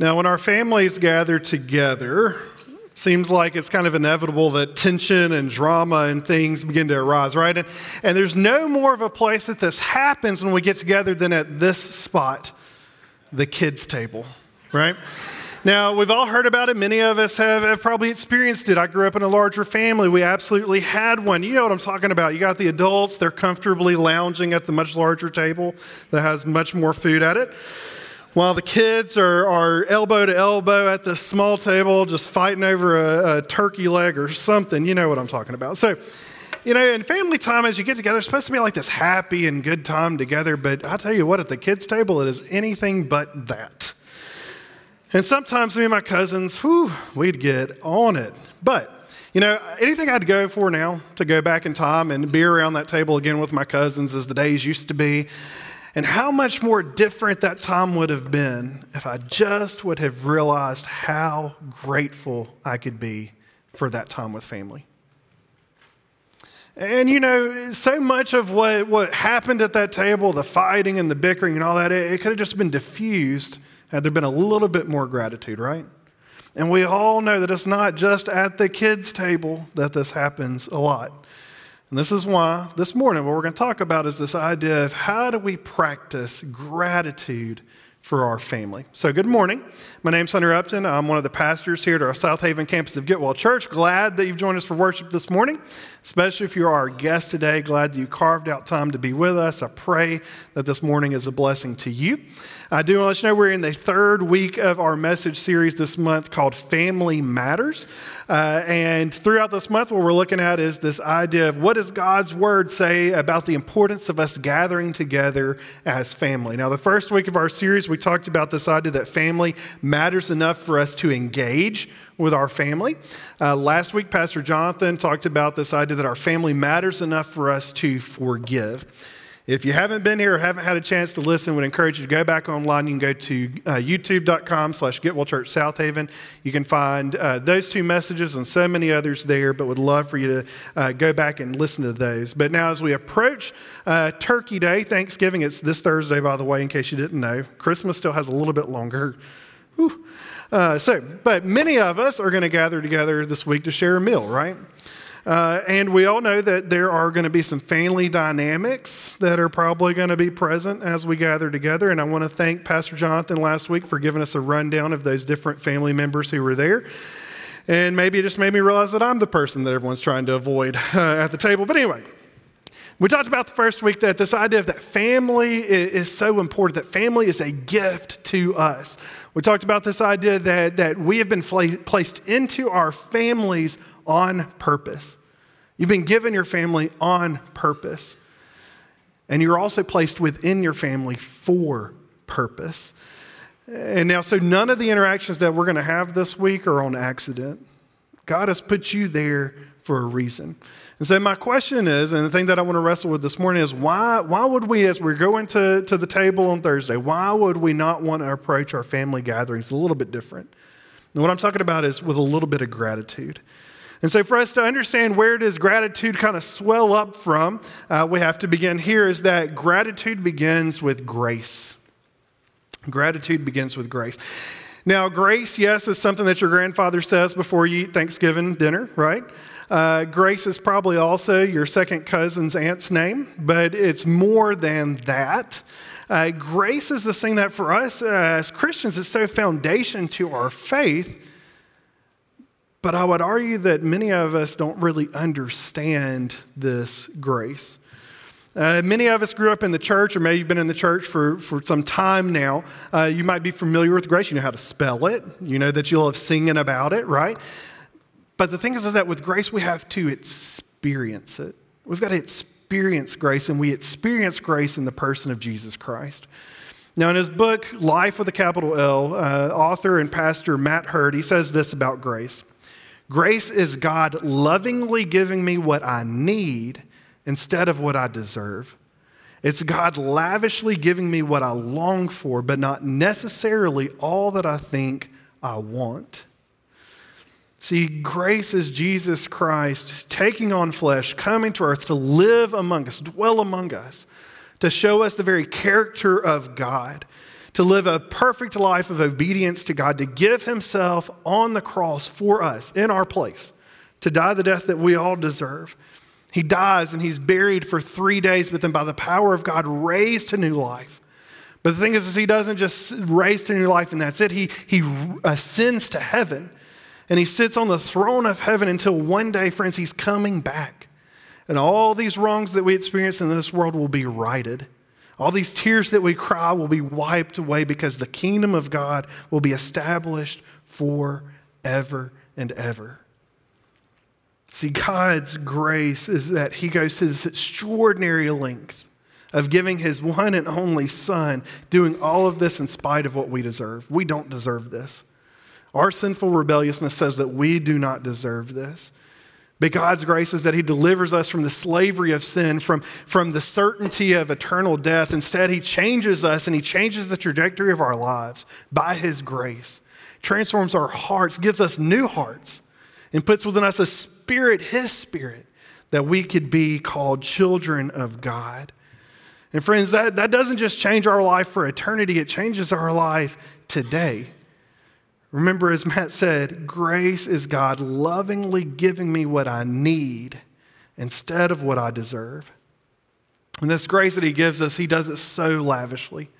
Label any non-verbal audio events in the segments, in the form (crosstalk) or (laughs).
Now, when our families gather together, seems like it's kind of inevitable that tension and drama and things begin to arise, right? And, and there's no more of a place that this happens when we get together than at this spot, the kids' table, right? Now, we've all heard about it. Many of us have, have probably experienced it. I grew up in a larger family. We absolutely had one. You know what I'm talking about. You got the adults, they're comfortably lounging at the much larger table that has much more food at it. While the kids are, are elbow to elbow at the small table, just fighting over a, a turkey leg or something. You know what I'm talking about. So, you know, in family time, as you get together, it's supposed to be like this happy and good time together. But I tell you what, at the kids' table, it is anything but that. And sometimes me and my cousins, whew, we'd get on it. But, you know, anything I'd go for now to go back in time and be around that table again with my cousins as the days used to be, and how much more different that time would have been if I just would have realized how grateful I could be for that time with family. And you know, so much of what, what happened at that table, the fighting and the bickering and all that, it, it could have just been diffused had there been a little bit more gratitude, right? And we all know that it's not just at the kids' table that this happens a lot. And this is why this morning, what we're going to talk about is this idea of how do we practice gratitude for our family. So, good morning. My name's Hunter Upton. I'm one of the pastors here at our Southaven campus of Getwell Church. Glad that you've joined us for worship this morning, especially if you're our guest today. Glad that you carved out time to be with us. I pray that this morning is a blessing to you. I do want to let you know we're in the third week of our message series this month called Family Matters. Uh, and throughout this month, what we're looking at is this idea of what does God's word say about the importance of us gathering together as family. Now, the first week of our series, we talked about this idea that family matters enough for us to engage with our family. Uh, last week, Pastor Jonathan talked about this idea that our family matters enough for us to forgive. If you haven't been here or haven't had a chance to listen, would encourage you to go back online. You can go to uh, youtube.com slash Getwell Church Southaven. You can find uh, those two messages and so many others there, but would love for you to uh, go back and listen to those. But now as we approach uh, Turkey Day, Thanksgiving, it's this Thursday, by the way, in case you didn't know. Christmas still has a little bit longer. Uh, so, but many of us are going to gather together this week to share a meal, right? Uh, and we all know that there are going to be some family dynamics that are probably going to be present as we gather together. And I want to thank Pastor Jonathan last week for giving us a rundown of those different family members who were there. And maybe it just made me realize that I'm the person that everyone's trying to avoid uh, at the table. But anyway, we talked about the first week that this idea of that family is so important, that family is a gift to us. We talked about this idea that, that we have been placed into our families on purpose. You've been given your family on purpose. And you're also placed within your family for purpose. And now, so none of the interactions that we're going to have this week are on accident. God has put you there for a reason. And so, my question is, and the thing that I want to wrestle with this morning is why, why would we, as we're going to, to the table on Thursday, why would we not want to approach our family gatherings a little bit different? And what I'm talking about is with a little bit of gratitude. And so, for us to understand where does gratitude kind of swell up from, uh, we have to begin here is that gratitude begins with grace. Gratitude begins with grace. Now, grace, yes, is something that your grandfather says before you eat Thanksgiving dinner, right? Uh, grace is probably also your second cousin's aunt's name, but it's more than that. Uh, grace is this thing that for us uh, as Christians is so foundation to our faith but I would argue that many of us don't really understand this grace. Uh, many of us grew up in the church, or maybe you've been in the church for, for some time now. Uh, you might be familiar with grace. You know how to spell it, you know that you'll have singing about it, right? But the thing is, is that with grace, we have to experience it. We've got to experience grace, and we experience grace in the person of Jesus Christ. Now, in his book, Life with a capital L, uh, author and pastor Matt Heard, he says this about grace. Grace is God lovingly giving me what I need instead of what I deserve. It's God lavishly giving me what I long for, but not necessarily all that I think I want. See, grace is Jesus Christ taking on flesh, coming to earth to live among us, dwell among us, to show us the very character of God to live a perfect life of obedience to God, to give himself on the cross for us in our place, to die the death that we all deserve. He dies and he's buried for three days, but then by the power of God, raised to new life. But the thing is, is he doesn't just raise to new life and that's it. He, he ascends to heaven and he sits on the throne of heaven until one day, friends, he's coming back. And all these wrongs that we experience in this world will be righted. All these tears that we cry will be wiped away because the kingdom of God will be established forever and ever. See, God's grace is that He goes to this extraordinary length of giving His one and only Son, doing all of this in spite of what we deserve. We don't deserve this. Our sinful rebelliousness says that we do not deserve this. But God's grace is that He delivers us from the slavery of sin, from, from the certainty of eternal death. Instead, He changes us and He changes the trajectory of our lives by His grace, transforms our hearts, gives us new hearts, and puts within us a spirit, His spirit, that we could be called children of God. And friends, that, that doesn't just change our life for eternity, it changes our life today. Remember, as Matt said, grace is God lovingly giving me what I need instead of what I deserve. And this grace that He gives us, He does it so lavishly.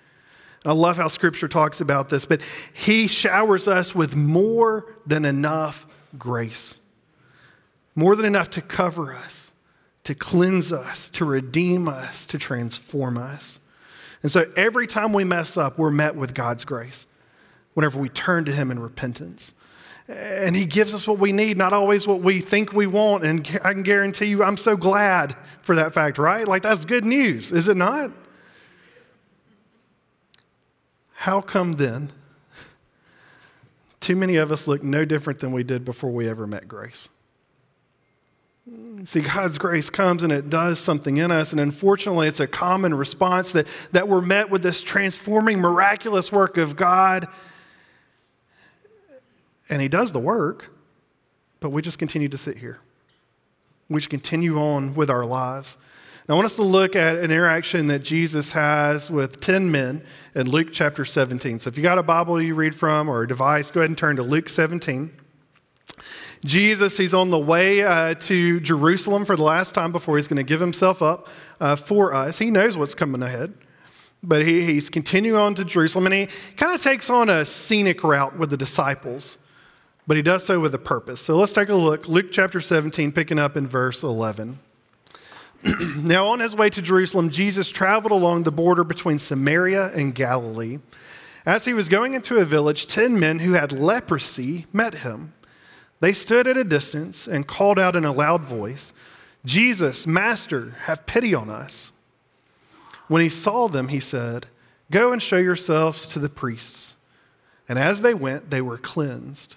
I love how Scripture talks about this, but He showers us with more than enough grace, more than enough to cover us, to cleanse us, to redeem us, to transform us. And so every time we mess up, we're met with God's grace whenever we turn to Him in repentance. And He gives us what we need, not always what we think we want. And I can guarantee you, I'm so glad for that fact, right? Like, that's good news, is it not? How come then? Too many of us look no different than we did before we ever met grace. See, God's grace comes and it does something in us. And unfortunately, it's a common response that, that we're met with this transforming, miraculous work of God and he does the work, but we just continue to sit here. We just continue on with our lives. Now, I want us to look at an interaction that Jesus has with 10 men in Luke chapter 17. So, if you got a Bible you read from or a device, go ahead and turn to Luke 17. Jesus, he's on the way uh, to Jerusalem for the last time before he's going to give himself up uh, for us. He knows what's coming ahead, but he, he's continuing on to Jerusalem and he kind of takes on a scenic route with the disciples but he does so with a purpose. So let's take a look. Luke chapter 17, picking up in verse 11. (clears throat) now, on his way to Jerusalem, Jesus traveled along the border between Samaria and Galilee. As he was going into a village, ten men who had leprosy met him. They stood at a distance and called out in a loud voice, Jesus, Master, have pity on us. When he saw them, he said, Go and show yourselves to the priests. And as they went, they were cleansed.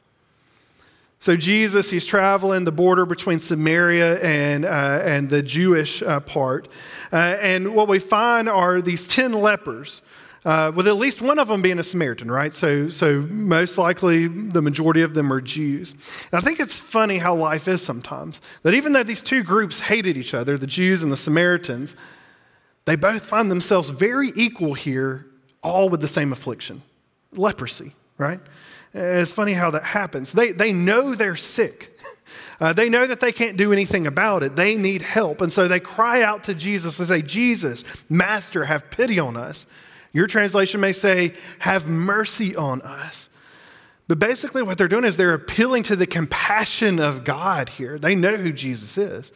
So, Jesus, he's traveling the border between Samaria and, uh, and the Jewish uh, part. Uh, and what we find are these 10 lepers, uh, with at least one of them being a Samaritan, right? So, so, most likely the majority of them are Jews. And I think it's funny how life is sometimes. That even though these two groups hated each other, the Jews and the Samaritans, they both find themselves very equal here, all with the same affliction leprosy, right? It's funny how that happens. They, they know they're sick. Uh, they know that they can't do anything about it. They need help. And so they cry out to Jesus They say, Jesus, Master, have pity on us. Your translation may say, Have mercy on us. But basically, what they're doing is they're appealing to the compassion of God here. They know who Jesus is.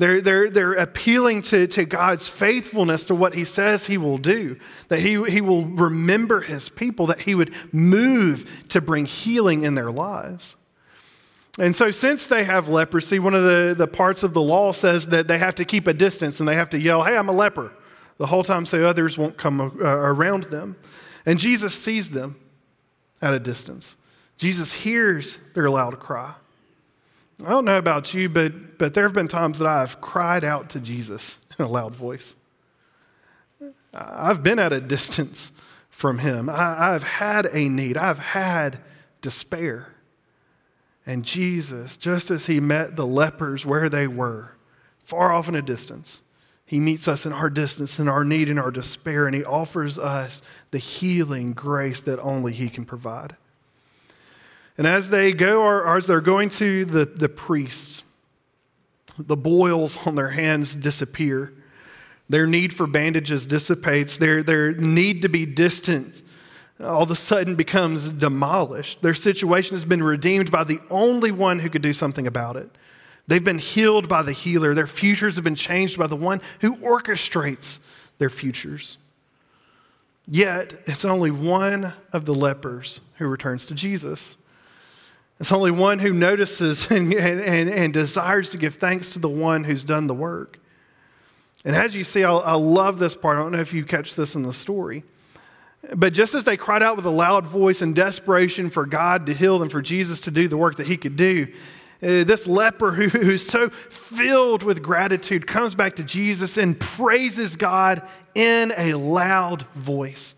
They're, they're, they're appealing to, to God's faithfulness to what he says he will do, that he, he will remember his people, that he would move to bring healing in their lives. And so, since they have leprosy, one of the, the parts of the law says that they have to keep a distance and they have to yell, Hey, I'm a leper, the whole time so others won't come uh, around them. And Jesus sees them at a distance. Jesus hears their loud cry. I don't know about you, but, but there have been times that I've cried out to Jesus (laughs) in a loud voice. I've been at a distance from Him. I, I've had a need, I've had despair. And Jesus, just as He met the lepers where they were, far off in a distance, He meets us in our distance, in our need, in our despair, and He offers us the healing grace that only He can provide. And as they go, or as they're going to the, the priests, the boils on their hands disappear. Their need for bandages dissipates. Their, their need to be distant uh, all of a sudden becomes demolished. Their situation has been redeemed by the only one who could do something about it. They've been healed by the healer. Their futures have been changed by the one who orchestrates their futures. Yet, it's only one of the lepers who returns to Jesus. It's only one who notices (laughs) and, and, and, desires to give thanks to the one who's done the work. And as you see, I, I love this part. I don't know if you catch this in the story. But just as they cried out with a loud voice in desperation for God to heal them, for Jesus to do the work that he could do, uh, this leper who, (laughs) who's so filled with gratitude comes back to Jesus and praises God in a loud voice.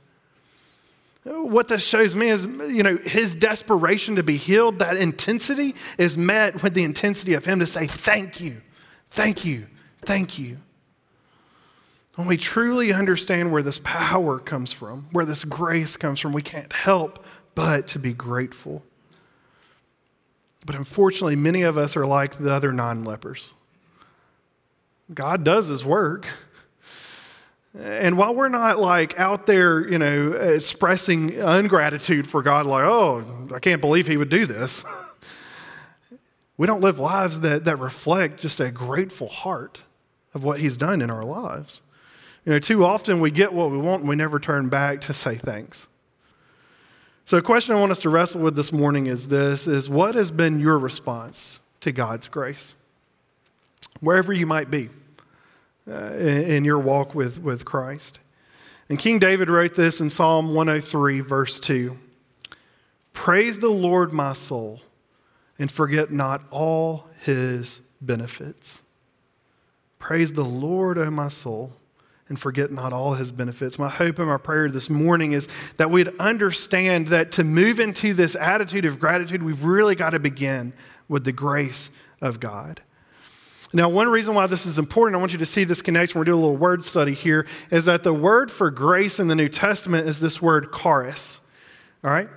What this shows me is, you know, his desperation to be healed, that intensity is met with the intensity of him to say, Thank you, thank you, thank you. When we truly understand where this power comes from, where this grace comes from, we can't help but to be grateful. But unfortunately, many of us are like the other non lepers. God does his work. And while we're not like out there, you know, expressing ungratitude for God, like, oh, I can't believe he would do this, (laughs) we don't live lives that, that reflect just a grateful heart of what he's done in our lives. You know, too often we get what we want and we never turn back to say thanks. So a question I want us to wrestle with this morning is this is what has been your response to God's grace? Wherever you might be uh, in, in your walk with, with Christ. And King David wrote this in Psalm 103, verse 2 Praise the Lord, my soul, and forget not all his benefits. Praise the Lord, O my soul, and forget not all his benefits. My hope and my prayer this morning is that we'd understand that to move into this attitude of gratitude, we've really got to begin with the grace of God. Now, one reason why this is important, I want you to see this connection. We're doing a little word study here, is that the word for grace in the New Testament is this word charis. All right?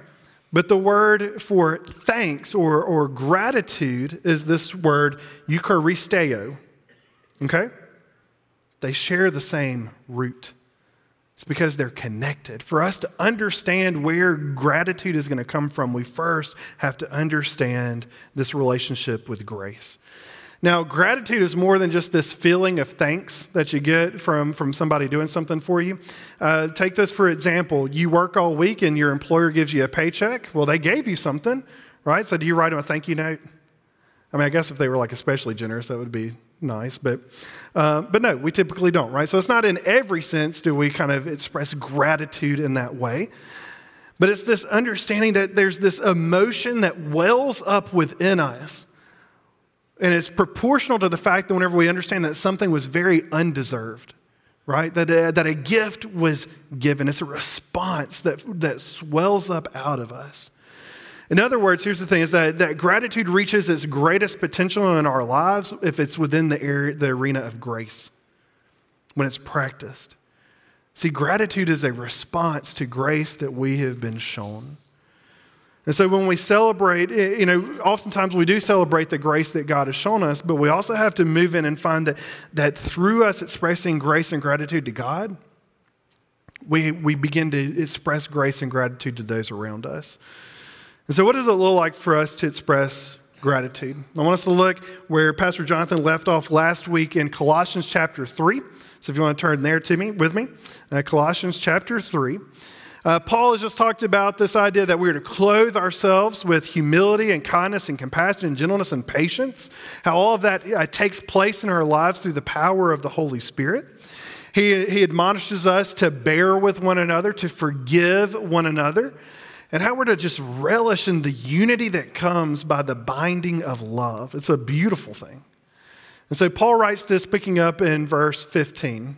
But the word for thanks or, or gratitude is this word eucharisteo. Okay? They share the same root. It's because they're connected. For us to understand where gratitude is going to come from, we first have to understand this relationship with grace. Now, gratitude is more than just this feeling of thanks that you get from, from somebody doing something for you. Uh, take this for example. You work all week and your employer gives you a paycheck. Well, they gave you something, right? So do you write them a thank you note? I mean, I guess if they were like especially generous, that would be nice, but, uh, but no, we typically don't, right? So it's not in every sense do we kind of express gratitude in that way. But it's this understanding that there's this emotion that wells up within us and it's proportional to the fact that whenever we understand that something was very undeserved, right? That, uh, that a gift was given. It's a response that, that swells up out of us. In other words, here's the thing is that, that gratitude reaches its greatest potential in our lives if it's within the, area, the arena of grace, when it's practiced. See, gratitude is a response to grace that we have been shown. And so when we celebrate, eh, you know, oftentimes we do celebrate the grace that God has shown us, but we also have to move in and find that, that through us expressing grace and gratitude to God, we, we begin to express grace and gratitude to those around us. And so, what does it look like for us to express gratitude? I want us to look where Pastor Jonathan left off last week in Colossians chapter 3. So, if you want to turn there to me with me, uh, Colossians chapter 3. Uh, Paul has just talked about this idea that we're to clothe ourselves with humility and kindness and compassion and gentleness and patience, how all of that uh, takes place in our lives through the power of the Holy Spirit. He, he admonishes us to bear with one another, to forgive one another. and how we're to just relish in the unity that comes by the binding of love. It's a beautiful thing. And so Paul writes this picking up in verse 15.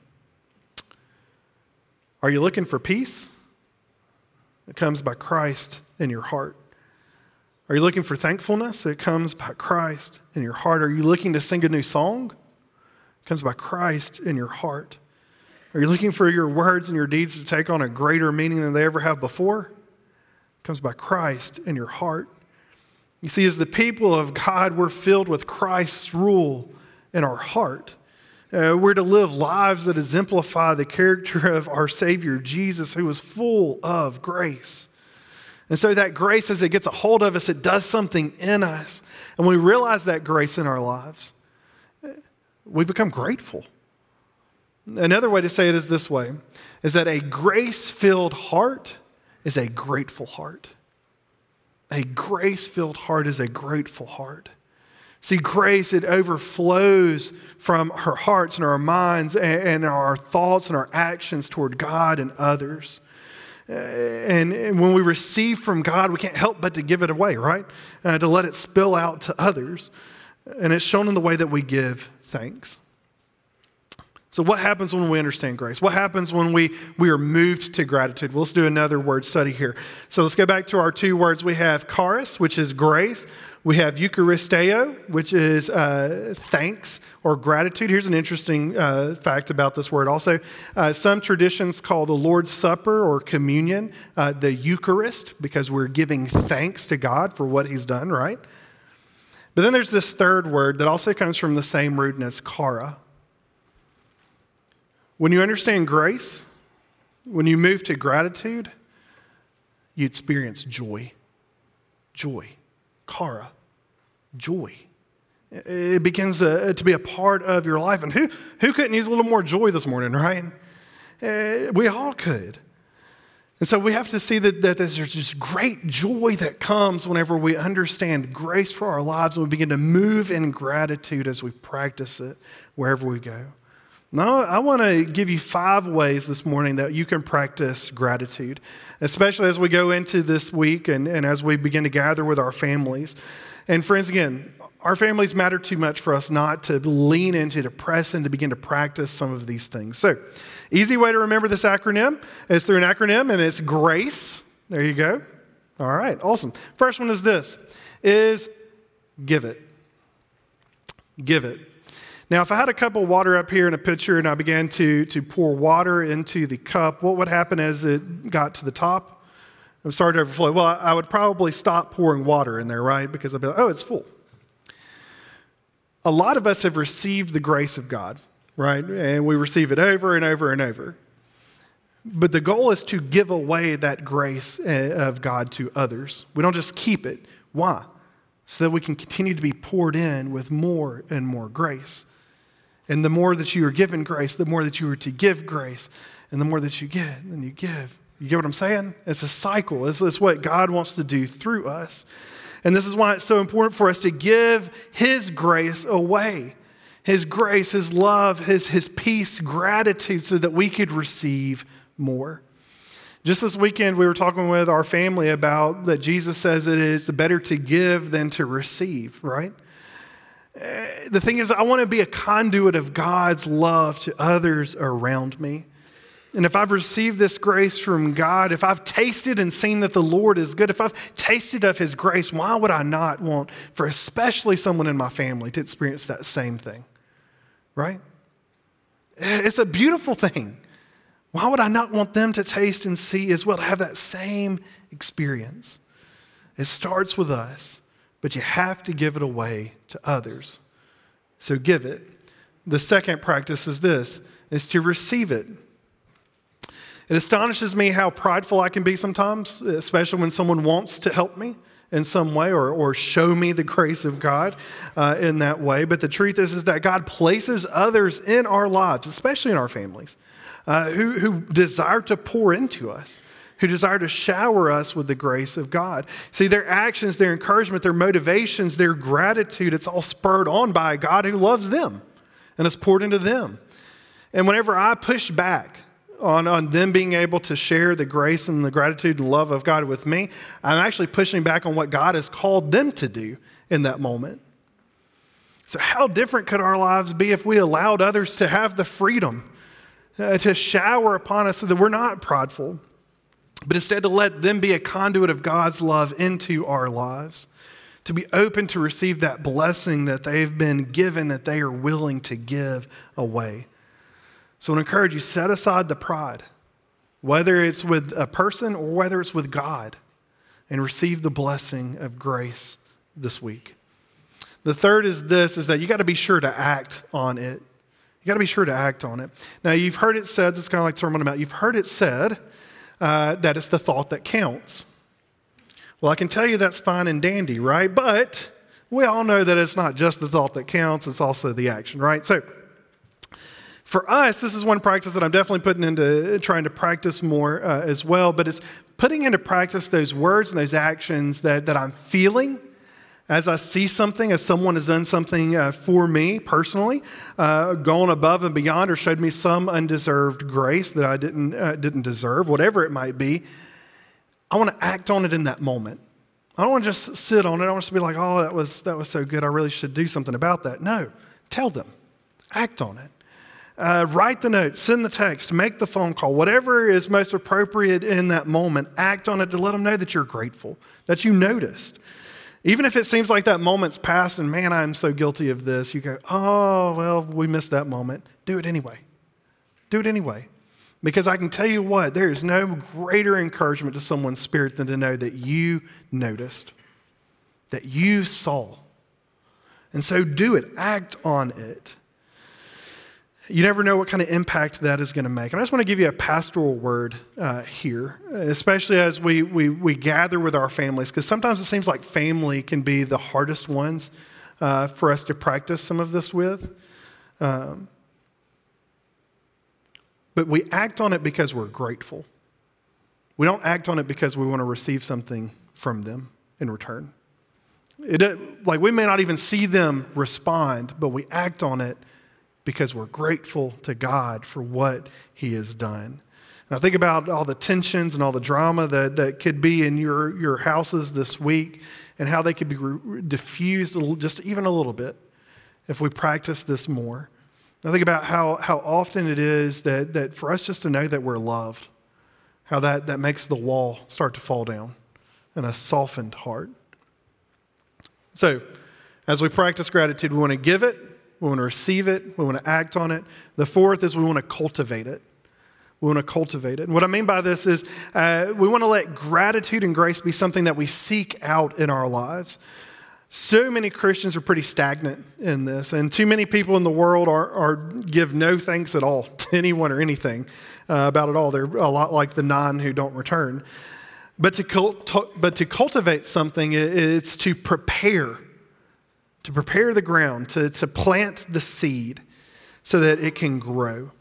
Are you looking for peace? It comes by Christ in your heart. Are you looking for thankfulness? It comes by Christ in your heart. Are you looking to sing a new song? It comes by Christ in your heart. Are you looking for your words and your deeds to take on a greater meaning than they ever have before? It comes by Christ in your heart. You see, as the people of God, we're filled with Christ's rule in our heart. Uh, we're to live lives that exemplify the character of our Savior, Jesus, who was full of grace. And so that grace, as it gets a hold of us, it does something in us. And when we realize that grace in our lives, we become grateful. Another way to say it is this way is that a grace filled heart is a grateful heart. A grace filled heart is a grateful heart. See, grace, it overflows from our hearts and our minds and our thoughts and our actions toward God and others. And, when we receive from God, we can't help but to give it away, right? Uh, to let it spill out to others. And it's shown in the way that we give thanks. So, what happens when we understand grace? What happens when we, we are moved to gratitude? Well, let's do another word study here. So, let's go back to our two words. We have charis, which is grace. We have Eucharisteo, which is uh, thanks or gratitude. Here's an interesting uh, fact about this word. Also, uh, some traditions call the Lord's Supper or communion uh, the Eucharist because we're giving thanks to God for what He's done, right? But then there's this third word that also comes from the same root, and it's chara. When you understand grace, when you move to gratitude, you experience joy. Joy chara, joy. It begins uh, to be a part of your life. And who, who couldn't use a little more joy this morning, right? Uh, we all could. And so we have to see that, that there's just great joy that comes whenever we understand grace for our lives and we begin to move in gratitude as we practice it wherever we go. Now, I want to give you five ways this morning that you can practice gratitude, especially as we go into this week and, and as we begin to gather with our families. And, friends, again, our families matter too much for us not to lean into, to press and to begin to practice some of these things. So, easy way to remember this acronym is through an acronym, and it's GRACE. There you go. All right, awesome. First one is this: is give it. Give it. Now, if I had a cup of water up here in a pitcher and I began to, to pour water into the cup, what would happen as it got to the top? It would start to overflow. Well, I would probably stop pouring water in there, right? Because I'd be like, oh, it's full. A lot of us have received the grace of God, right? And we receive it over and over and over. But the goal is to give away that grace eh, of God to others. We don't just keep it. Why? So that we can continue to be poured in with more and more grace. And the more that you are given grace, the more that you are to give grace. And the more that you get, then you give. You get what I'm saying? It's a cycle. It's, it's what God wants to do through us. And this is why it's so important for us to give His grace away. His grace, His love, His, His peace, gratitude, so that we could receive more. Just this weekend, we were talking with our family about that Jesus says it is better to give than to receive, right? The thing is, I want to be a conduit of God's love to others around me. And if I've received this grace from God, if I've tasted and seen that the Lord is good, if I've tasted of His grace, why would I not want for especially someone in my family to experience that same thing? Right? It's a beautiful thing. Why would I not want them to taste and see as well, to have that same experience? It starts with us but you have to give it away to others. So give it. The second practice is this is to receive it. It astonishes me how prideful I can be sometimes, especially when someone wants to help me in some way or, or show me the grace of God uh, in that way. But the truth is, is that God places others in our lives, especially in our families, uh, who, who desire to pour into us, who desire to shower us with the grace of God. See, their actions, their encouragement, their motivations, their gratitude, it's all spurred on by a God who loves them and it's poured into them. And whenever I push back, on, on them being able to share the grace and the gratitude and love of God with me, I'm actually pushing back on what God has called them to do in that moment. So, how different could our lives be if we allowed others to have the freedom uh, to shower upon us so that we're not prideful, but instead to let them be a conduit of God's love into our lives? To be open to receive that blessing that they've been given, that they are willing to give away. So I encourage you, set aside the pride, whether it's with a person or whether it's with God, and receive the blessing of grace this week. The third is this is that you got to be sure to act on it. You got to be sure to act on it. Now, you've heard it said, this is kind of like Sermon about, you've heard it said uh, that it's the thought that counts. Well, I can tell you that's fine and dandy, right? But we all know that it's not just the thought that counts, it's also the action, right? So, for us, this is one practice that I'm definitely putting into trying to practice more uh, as well, but it's putting into practice those words and those actions that, that I'm feeling as I see something, as someone has done something uh, for me personally, uh, gone above and beyond, or showed me some undeserved grace that I didn't, uh, didn't deserve, whatever it might be, I want to act on it in that moment. I don't want to just sit on it. I want to be like, oh, that was, that was so good. I really should do something about that. No, tell them, act on it. Uh, write the note, send the text, make the phone call, whatever is most appropriate in that moment, act on it to let them know that you're grateful, that you noticed. Even if it seems like that moment's passed and man, I'm so guilty of this, you go, oh, well, we missed that moment. Do it anyway. Do it anyway. Because I can tell you what, there is no greater encouragement to someone's spirit than to know that you noticed, that you saw. And so do it, act on it. You never know what kind of impact that is going to make. And I just want to give you a pastoral word uh, here, especially as we, we, we gather with our families, because sometimes it seems like family can be the hardest ones uh, for us to practice some of this with. Um, but we act on it because we're grateful. We don't act on it because we want to receive something from them in return. It, like we may not even see them respond, but we act on it because we're grateful to God for what He has done. I think about all the tensions and all the drama that, that could be in your, your houses this week and how they could be re- diffused just even a little bit if we practice this more. I think about how, how often it is that, that for us just to know that we're loved, how that, that makes the wall start to fall down and a softened heart. So, as we practice gratitude, we want to give it, we want to receive it. We want to act on it. The fourth is we want to cultivate it. We want to cultivate it. And what I mean by this is uh, we want to let gratitude and grace be something that we seek out in our lives. So many Christians are pretty stagnant in this, and too many people in the world are, are give no thanks at all (laughs) to anyone or anything uh, about it all. They're a lot like the nine who don't return. But to, cult, but to cultivate something, it's to prepare to prepare the ground, to, to plant the seed so that it can grow.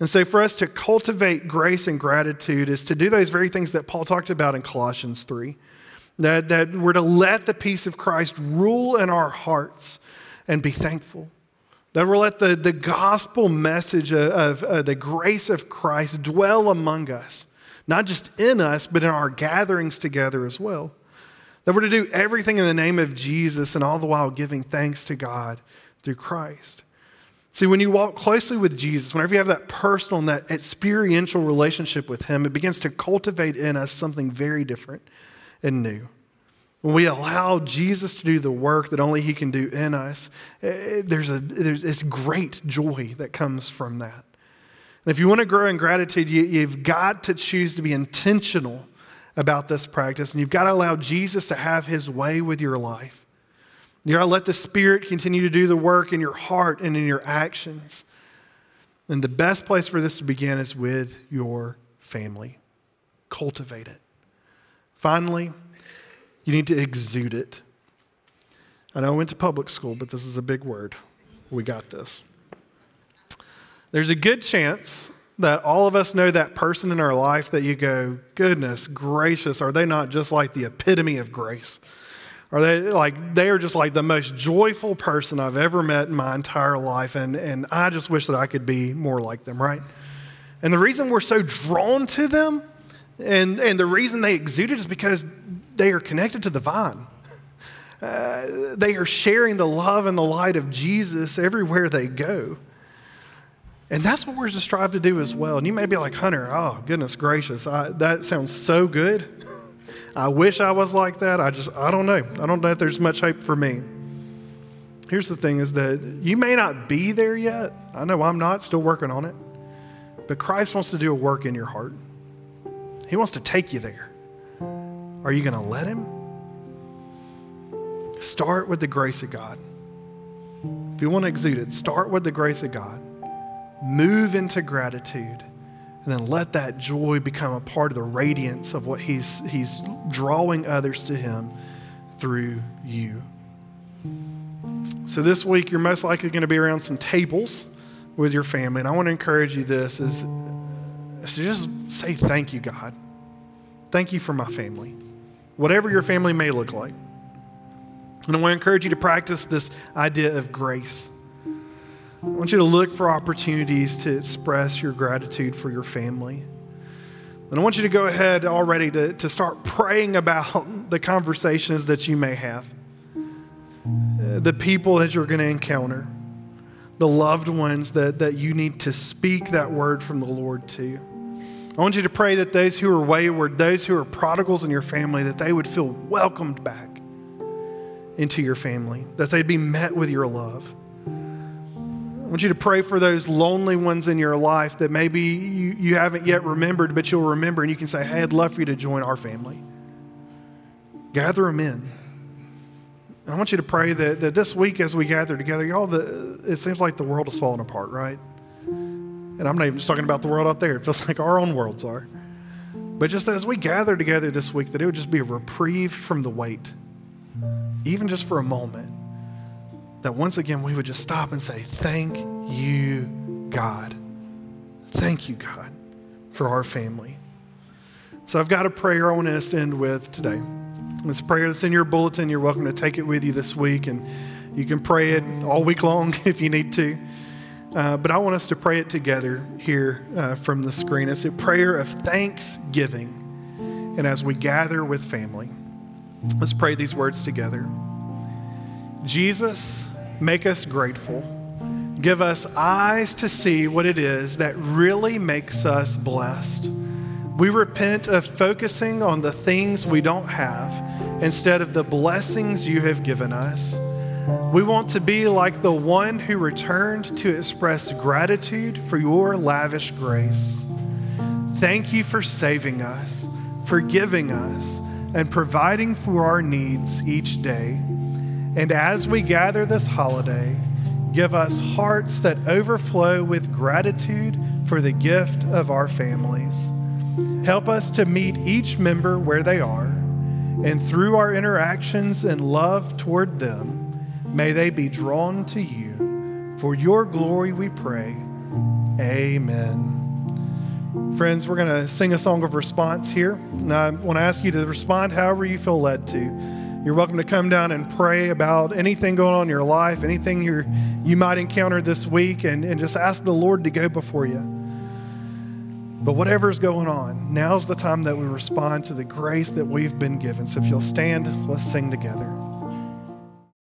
And so, for us to cultivate grace and gratitude is to do those very things that Paul talked about in Colossians 3. That, that we're to let the peace of Christ rule in our hearts and be thankful. That we'll let the, the gospel message of, of, of the grace of Christ dwell among us, not just in us, but in our gatherings together as well. That we're to do everything in the name of Jesus and all the while giving thanks to God through Christ. See, when you walk closely with Jesus, whenever you have that personal and that experiential relationship with Him, it begins to cultivate in us something very different and new. When we allow Jesus to do the work that only He can do in us, eh, eh, there's, a, there's this great joy that comes from that. And if you want to grow in gratitude, you, you've got to choose to be intentional about this practice, and you've got to allow Jesus to have his way with your life. You got to let the Spirit continue to do the work in your heart and in your actions. And the best place for this to begin is with your family. Cultivate it. Finally, you need to exude it. I know I went to public school, but this is a big word. We got this. There's a good chance that all of us know that person in our life that you go, goodness gracious, are they not just like the epitome of grace? Are they like they are just like the most joyful person I've ever met in my entire life, and, and I just wish that I could be more like them, right? And the reason we're so drawn to them and, and the reason they exude it is because they are connected to the vine. Uh, they are sharing the love and the light of Jesus everywhere they go. And that's what we're to strive to do as well. And you may be like, Hunter, oh, goodness gracious, I, that sounds so good. I wish I was like that. I just, I don't know. I don't know if there's much hope for me. Here's the thing is that you may not be there yet. I know I'm not, still working on it. But Christ wants to do a work in your heart. He wants to take you there. Are you going to let Him? Start with the grace of God. If you want to exude it, start with the grace of God. Move into gratitude. And then let that joy become a part of the radiance of what He's, he's drawing others to Him through you. So this week, you're most likely going to be around some tables with your family. And I want to encourage you this is so just say thank you, God. Thank you for my family, whatever your family may look like. And I want to encourage you to practice this idea of grace. I want you to look for opportunities to express your gratitude for your family. And I want you to go ahead already to, to start praying about (laughs) the conversations that you may have, uh, the people that you're going to encounter, the loved ones that, that you need to speak that word from the Lord to. I want you to pray that those who are wayward, those who are prodigals in your family, that they would feel welcomed back into your family, that they'd be met with your love. I want you to pray for those lonely ones in your life that maybe you, you haven't yet remembered, but you'll remember and you can say, Hey, I'd love for you to join our family. Gather them in. And I want you to pray that, that this week as we gather together, y'all, the, it seems like the world is falling apart, right? And I'm not even just talking about the world out there. It feels (laughs) like our own worlds are. But just that as we gather together this week, that it would just be a reprieve from the weight, even just for a moment. That once again we would just stop and say, Thank you, God. Thank you, God, for our family. So I've got a prayer I want us to end with today. It's a prayer that's in your bulletin. You're welcome to take it with you this week, and you can pray it all week long (laughs) if you need to. Uh, but I want us to pray it together here uh, from the screen. It's a prayer of thanksgiving. And as we gather with family, let's pray these words together. Jesus, make us grateful. Give us eyes to see what it is that really makes us blessed. We repent of focusing on the things we don't have instead of the blessings you have given us. We want to be like the one who returned to express gratitude for your lavish grace. Thank you for saving us, forgiving us, and providing for our needs each day. And as we gather this holiday, give us hearts that overflow with gratitude for the gift of our families. Help us to meet each member where they are, and through our interactions and love toward them, May they be drawn to you. For your glory we pray. Amen. Friends, we're going to sing a song of response here. And I want to ask you to respond however you feel led to. You're welcome to come down and pray about anything going on in your life, anything you you might encounter this week, and, and just ask the Lord to go before you. But whatever's going on, now's the time that we respond to the grace that we've been given. So if you'll stand, let's sing together.